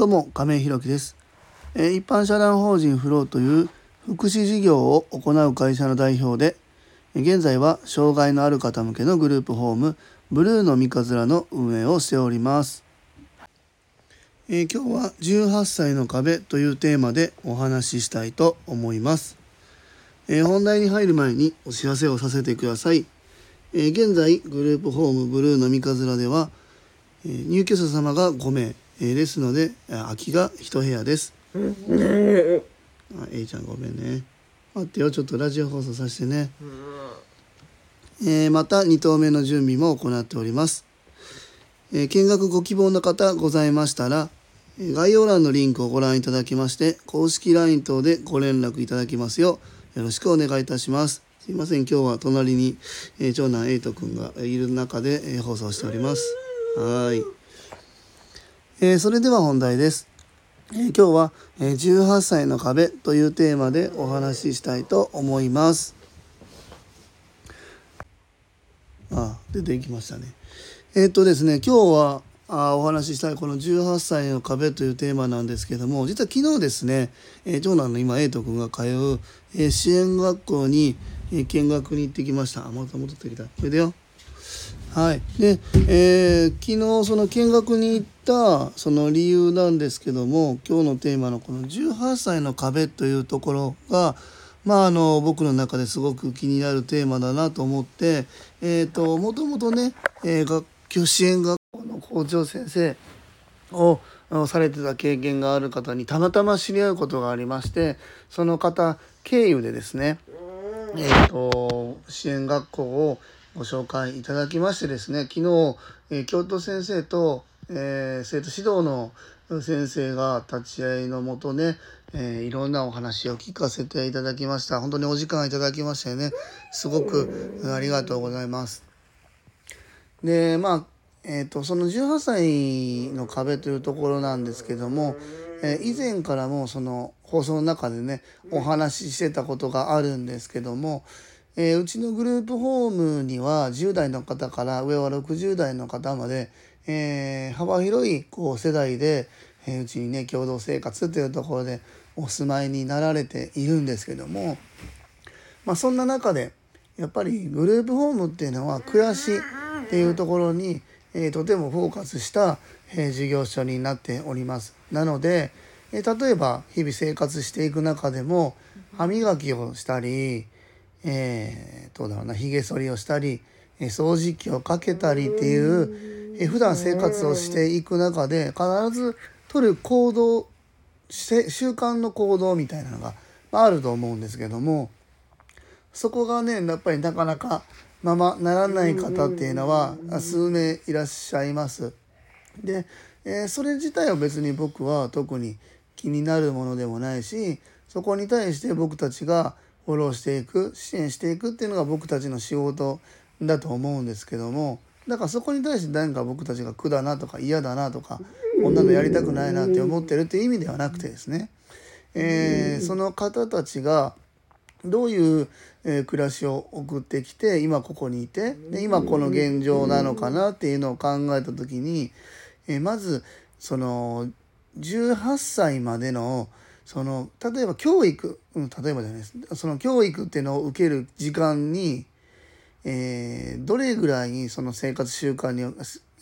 どうも亀井弘樹です、えー一般社団法人フローという福祉事業を行う会社の代表でえ現在は障害のある方向けのグループホームブルーの三日面の運営をしております、えー今日は18歳の壁というテーマでお話ししたいと思います、えー本題に入る前にお知らせをさせてください、えー現在グループホームブルーの三日面ではえー入居者様が5名、えーですのであ空きが1部屋です。あ、A ちゃんごめんね。待ってよ、ちょっとラジオ放送させてね。えーまた2棟目の準備も行っております。えー見学ご希望の方ございましたら、えー概要欄のリンクをご覧いただきまして、公式 LINE 等でご連絡いただきますよう、よろしくお願いいたします。すいません、今日は隣に、えー長男エイトくんがいる中で、えー放送しております。はい。えーそれでは本題です。えー今日は、え18歳の壁というテーマでお話ししたいと思います。あ、出てきましたね。えーっとですね、今日はあお話ししたいこの18歳の壁というテーマなんですけども実は昨日ですね、え長男の今エイト君が通う、え支援学校に、え見学に行ってきましたあまた戻ってきたこれでよはい。で、えー昨日その見学に行ったその理由なんですけども今日のテーマのこの18歳の壁というところがまああの僕の中ですごく気になるテーマだなと思ってえっ、ともともとね、えー学級支援学校の校長先生をされてた経験がある方にたまたま知り合うことがありましてその方経由でですねえー、と支援学校をご紹介いただきましてですね昨日、え教頭先生と、えー生徒指導の先生が立ち会いのもとね、えーいろんなお話を聞かせていただきました本当にお時間いただきましてねすごくありがとうございます。でまあえー、とその18歳の壁というところなんですけども、えー以前からもその放送の中でねお話ししてたことがあるんですけども、えーうちのグループホームには10代の方から上は60代の方まで、えー幅広いこう世代で、えーうちにね共同生活というところでお住まいになられているんですけども、まあ、そんな中でやっぱりグループホームっていうのは暮らしっていうところに、えーとてもフォーカスした、えー事業所になっております。なので、えー例えば日々生活していく中でも歯磨きをしたり、えーどうだろうなひげ剃りをしたり、掃除機をかけたりっていう、えー普段生活をしていく中で必ず取る行動して習慣の行動みたいなのがああると思うんですけどもそこがねやっぱりなかなかままならない方っていうのは数名いらっしゃいます。で、えーそれ自体は別に僕は特に気になるものでもないしそこに対して僕たちがフォローしていく支援していくっていうのが僕たちの仕事だと思うんですけどもだからそこに対して何か僕たちが苦だなとか嫌だなとかこんなのやりたくないなって思ってるっていう意味ではなくてですね、えーその方たちがどういう、えー暮らしを送ってきて今ここにいてで今この現状なのかなっていうのを考えた時に、えーまずその18歳までのその例えば教育、うん、例えばじゃないですその教育っていうのを受ける時間に、えーどれぐらいにその生活習慣に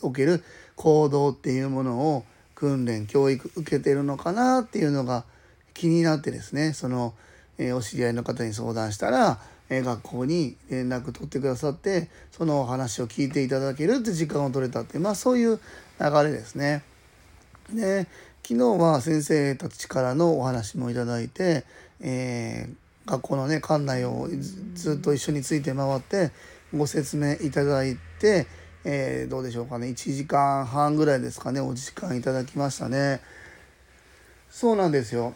おける行動っていうものを訓練教育受けてるのかなっていうのが気になってですねその、えーお知り合いの方に相談したら、えー学校に連絡取ってくださってそのお話を聞いていただけるって時間を取れたってまあそういう流れですね。で昨日は先生たちからのお話もいただいて、えー学校のね館内をずっと一緒について回ってご説明いただいて、えーどうでしょうかね1時間半ぐらいですかねお時間いただきましたね。そうなんですよ。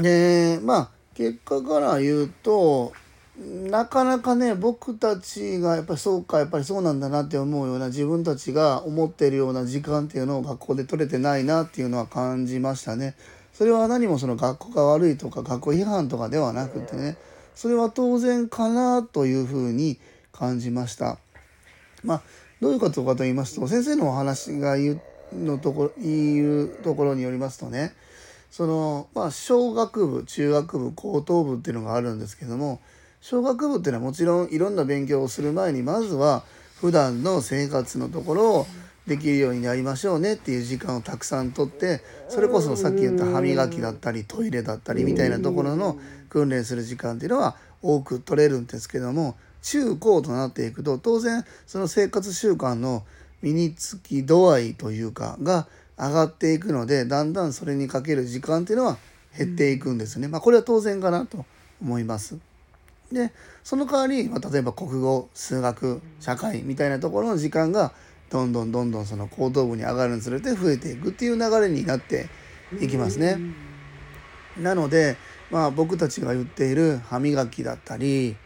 でまあ結果から言うとなかなかね僕たちがやっぱりそうかやっぱりそうなんだなって思うような自分たちが思ってるような時間っていうのを学校で取れてないなっていうのは感じましたね。それは何もその学校が悪いとか学校批判とかではなくてねそれは当然かなというふうに感じました。まあどういうことかと言いますと先生のお話が言っのところいうところによりますとねそのまあ小学部中学部高等部っていうのがあるんですけども小学部っていうのはもちろんいろんな勉強をする前にまずは普段の生活のところをできるようになりましょうねっていう時間をたくさんとってそれこそさっき言った歯磨きだったりトイレだったりみたいなところの訓練する時間っていうのは多く取れるんですけども中高となっていくと当然その生活習慣の身につき度合いというかが上がっていくのでだんだんそれにかける時間っていうのは減っていくんですね。まあ、これは当然かなと思います。でその代わり、まあ、例えば国語数学社会みたいなところの時間がどんどんどんどんその高等部に上がるにつれて増えていくっていう流れになっていきますね。なので、まあ、僕たちが言っている歯磨きだったり、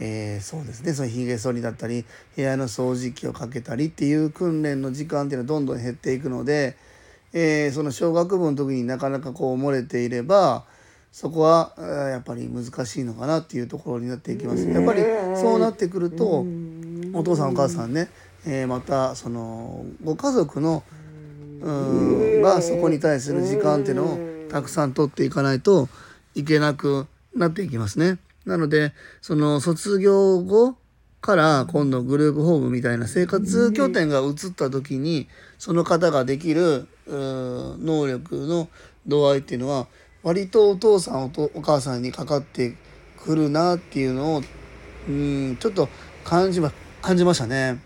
えー、そうですねそのひげ剃りだったり部屋の掃除機をかけたりっていう訓練の時間っていうのはどんどん減っていくので、えー、その小学部の時になかなかこう漏れていればそこはやっぱり難しいのかなっていうところになっていきます。やっぱりそうなってくるとお父さんお母さんねえー、またそのご家族のうんがそこに対する時間っていうのをたくさん取っていかないといけなくなっていきますね。なのでその卒業後から今度グループホームみたいな生活拠点が移った時にその方ができる能力の度合いっていうのは割とお父さんお母さんにかかってくるなっていうのをうんちょっと感じま感じましたね。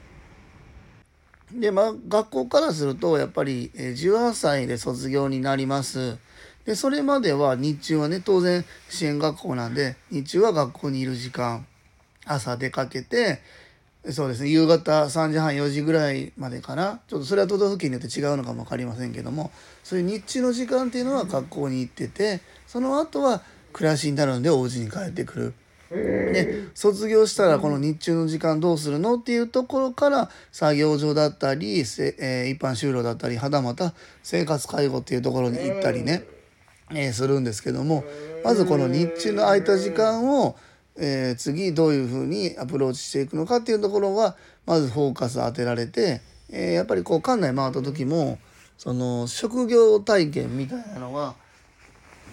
で、まあ、学校からすると、やっぱり、18歳で卒業になります。で、それまでは日中はね、当然支援学校なんで、日中は学校にいる時間、朝出かけて、そうですね、夕方3時半、4時ぐらいまでかな。ちょっとそれは都道府県によって違うのかも分かりませんけども、そういう日中の時間っていうのは学校に行ってて、その後は暮らしになるんでお家に帰ってくる。で卒業したらこの日中の時間どうするのっていうところから作業所だったり、えー、一般就労だったりはたまた生活介護っていうところに行ったりね、えー、するんですけどもまずこの日中の空いた時間を、えー、次どういうふうにアプローチしていくのかっていうところはまずフォーカス当てられて、えやっぱりこう館内回った時もその職業体験みたいなのが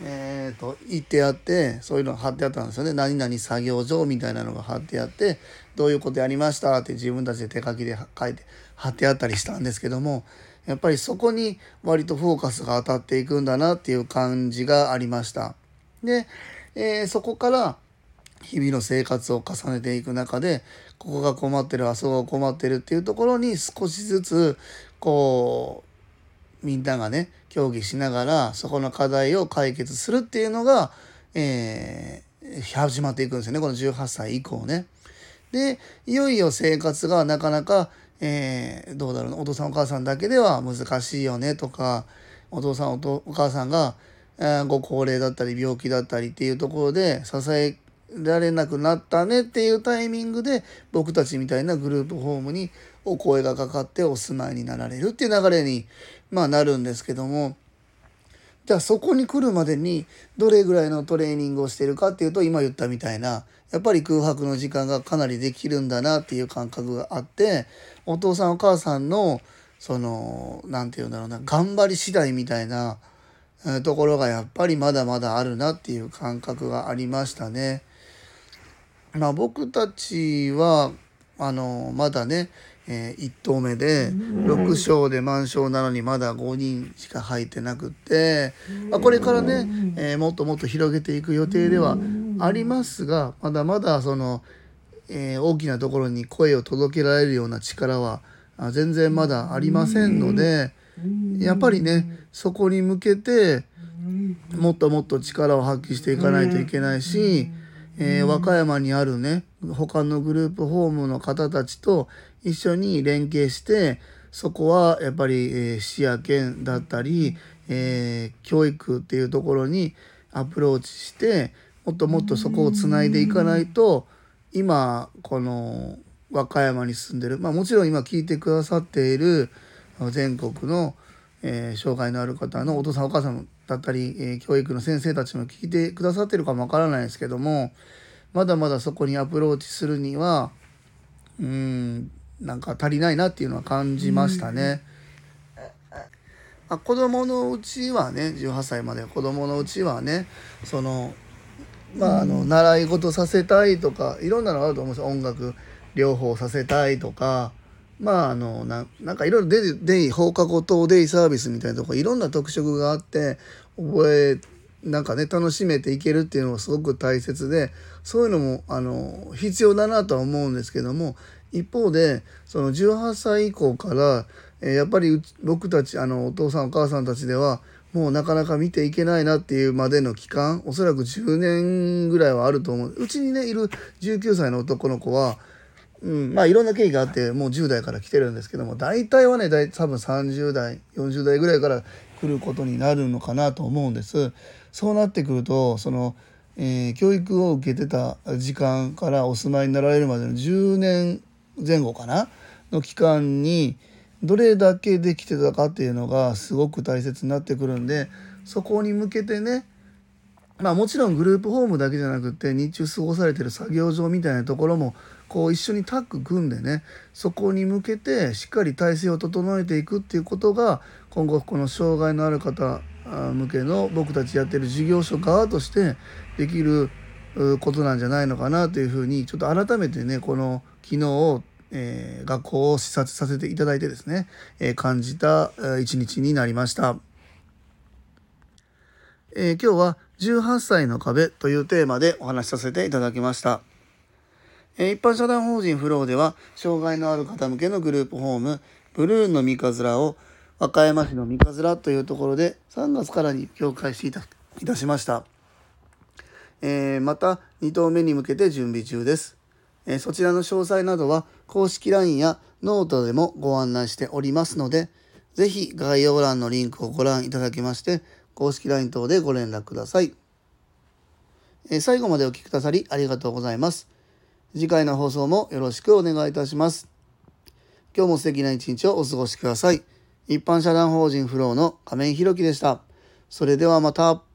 えーと、言ってあってそういうの貼ってあったんですよね何々作業所みたいなのが貼ってあってどういうことやりましたって自分たちで手書きで書いて貼ってあったりしたんですけどもやっぱりそこに割とフォーカスが当たっていくんだなっていう感じがありました。で、えー、そこから日々の生活を重ねていく中でここが困ってるあそこが困ってるっていうところに少しずつこうみんながね協議しながらそこの課題を解決するっていうのが、えー、始まっていくんですよねこの18歳以降ね。でいよいよ生活がなかなか、えー、どうだろうなお父さんお母さんだけでは難しいよねとかお父さんお母さんが、えー、ご高齢だったり病気だったりっていうところで支えられなくなったねっていうタイミングで僕たちみたいなグループホームにお声がかかってお住まいになられるっていう流れに、まあ、なるんですけどもじゃあそこに来るまでにどれぐらいのトレーニングをしてるかっていうと今言ったみたいなやっぱり空白の時間がかなりできるんだなっていう感覚があってお父さんお母さんのその何て言うんだろうな頑張り次第みたいなところがやっぱりまだまだあるなっていう感覚がありましたね。まあ僕たちはあのまだねえー、1投目で6勝で満勝なのにまだ5人しか入ってなくって、まあ、これからね、えー、もっともっと広げていく予定ではありますがまだまだその、えー、大きなところに声を届けられるような力は全然まだありませんのでやっぱりねそこに向けてもっともっと力を発揮していかないといけないし、え和歌山にあるね他のグループホームの方たちと一緒に連携してそこはやっぱり、えー、市や県だったり、えー、教育っていうところにアプローチしてもっともっとそこをつないでいかないと今この和歌山に住んでるまあもちろん今聞いてくださっている全国の、えー、障害のある方のお父さんお母さんだったり、えー、教育の先生たちも聞いてくださってるかもわからないですけどもまだまだそこにアプローチするにはうんなんか足りないなっていうのは感じましたね。あ子供のうちはね18歳まで子供のうちはねそのまああの習い事させたいとかいろんなのあると思うんですよ音楽療法させたいとかまああのななんかいろいろデイ放課後等デイサービスみたいなとこいろんな特色があって覚えなんかね楽しめていけるっていうのもすごく大切でそういうのもあの必要だなとは思うんですけども一方でその18歳以降から、やっぱり僕たちあのお父さんお母さんたちではもうなかなか見ていけないなっていうまでの期間おそらく10年ぐらいはあると思う。うちにねいる19歳の男の子は、うん、まあいろんな経緯があってもう10代から来てるんですけども大体はね多分30代40代ぐらいから来ることになるのかなと思うんです。そうなってくるとそのえー、教育を受けてた時間からお住まいになられるまでの10年前後かな？の期間にどれだけできてたかっていうのがすごく大切になってくるんでそこに向けてねまあもちろんグループホームだけじゃなくて日中過ごされてる作業場みたいなところもこう一緒にタッグ組んでねそこに向けてしっかり体制を整えていくっていうことが今後この障害のある方向けの僕たちやってる事業所側としてできることなんじゃないのかなというふうにちょっと改めてねこの昨日えー、学校を視察させていただいてですね、えー、感じた一日になりました、えー、今日は18歳の壁というテーマでお話しさせていただきました、一般社団法人フローでは障害のある方向けのグループホームブルーンの三日面を和歌山市の三日面というところで3月からに境界していたしました、えまた2棟目に向けて準備中ですえそちらの詳細などは公式 LINE やノートでもご案内しておりますので、ぜひ概要欄のリンクをご覧いただきまして、公式 LINE 等でご連絡ください。え最後までお聴きくださりありがとうございます。次回の放送もよろしくお願いいたします。今日も素敵な一日をお過ごしください。一般社団法人フローの亀井宏樹でした。それではまた。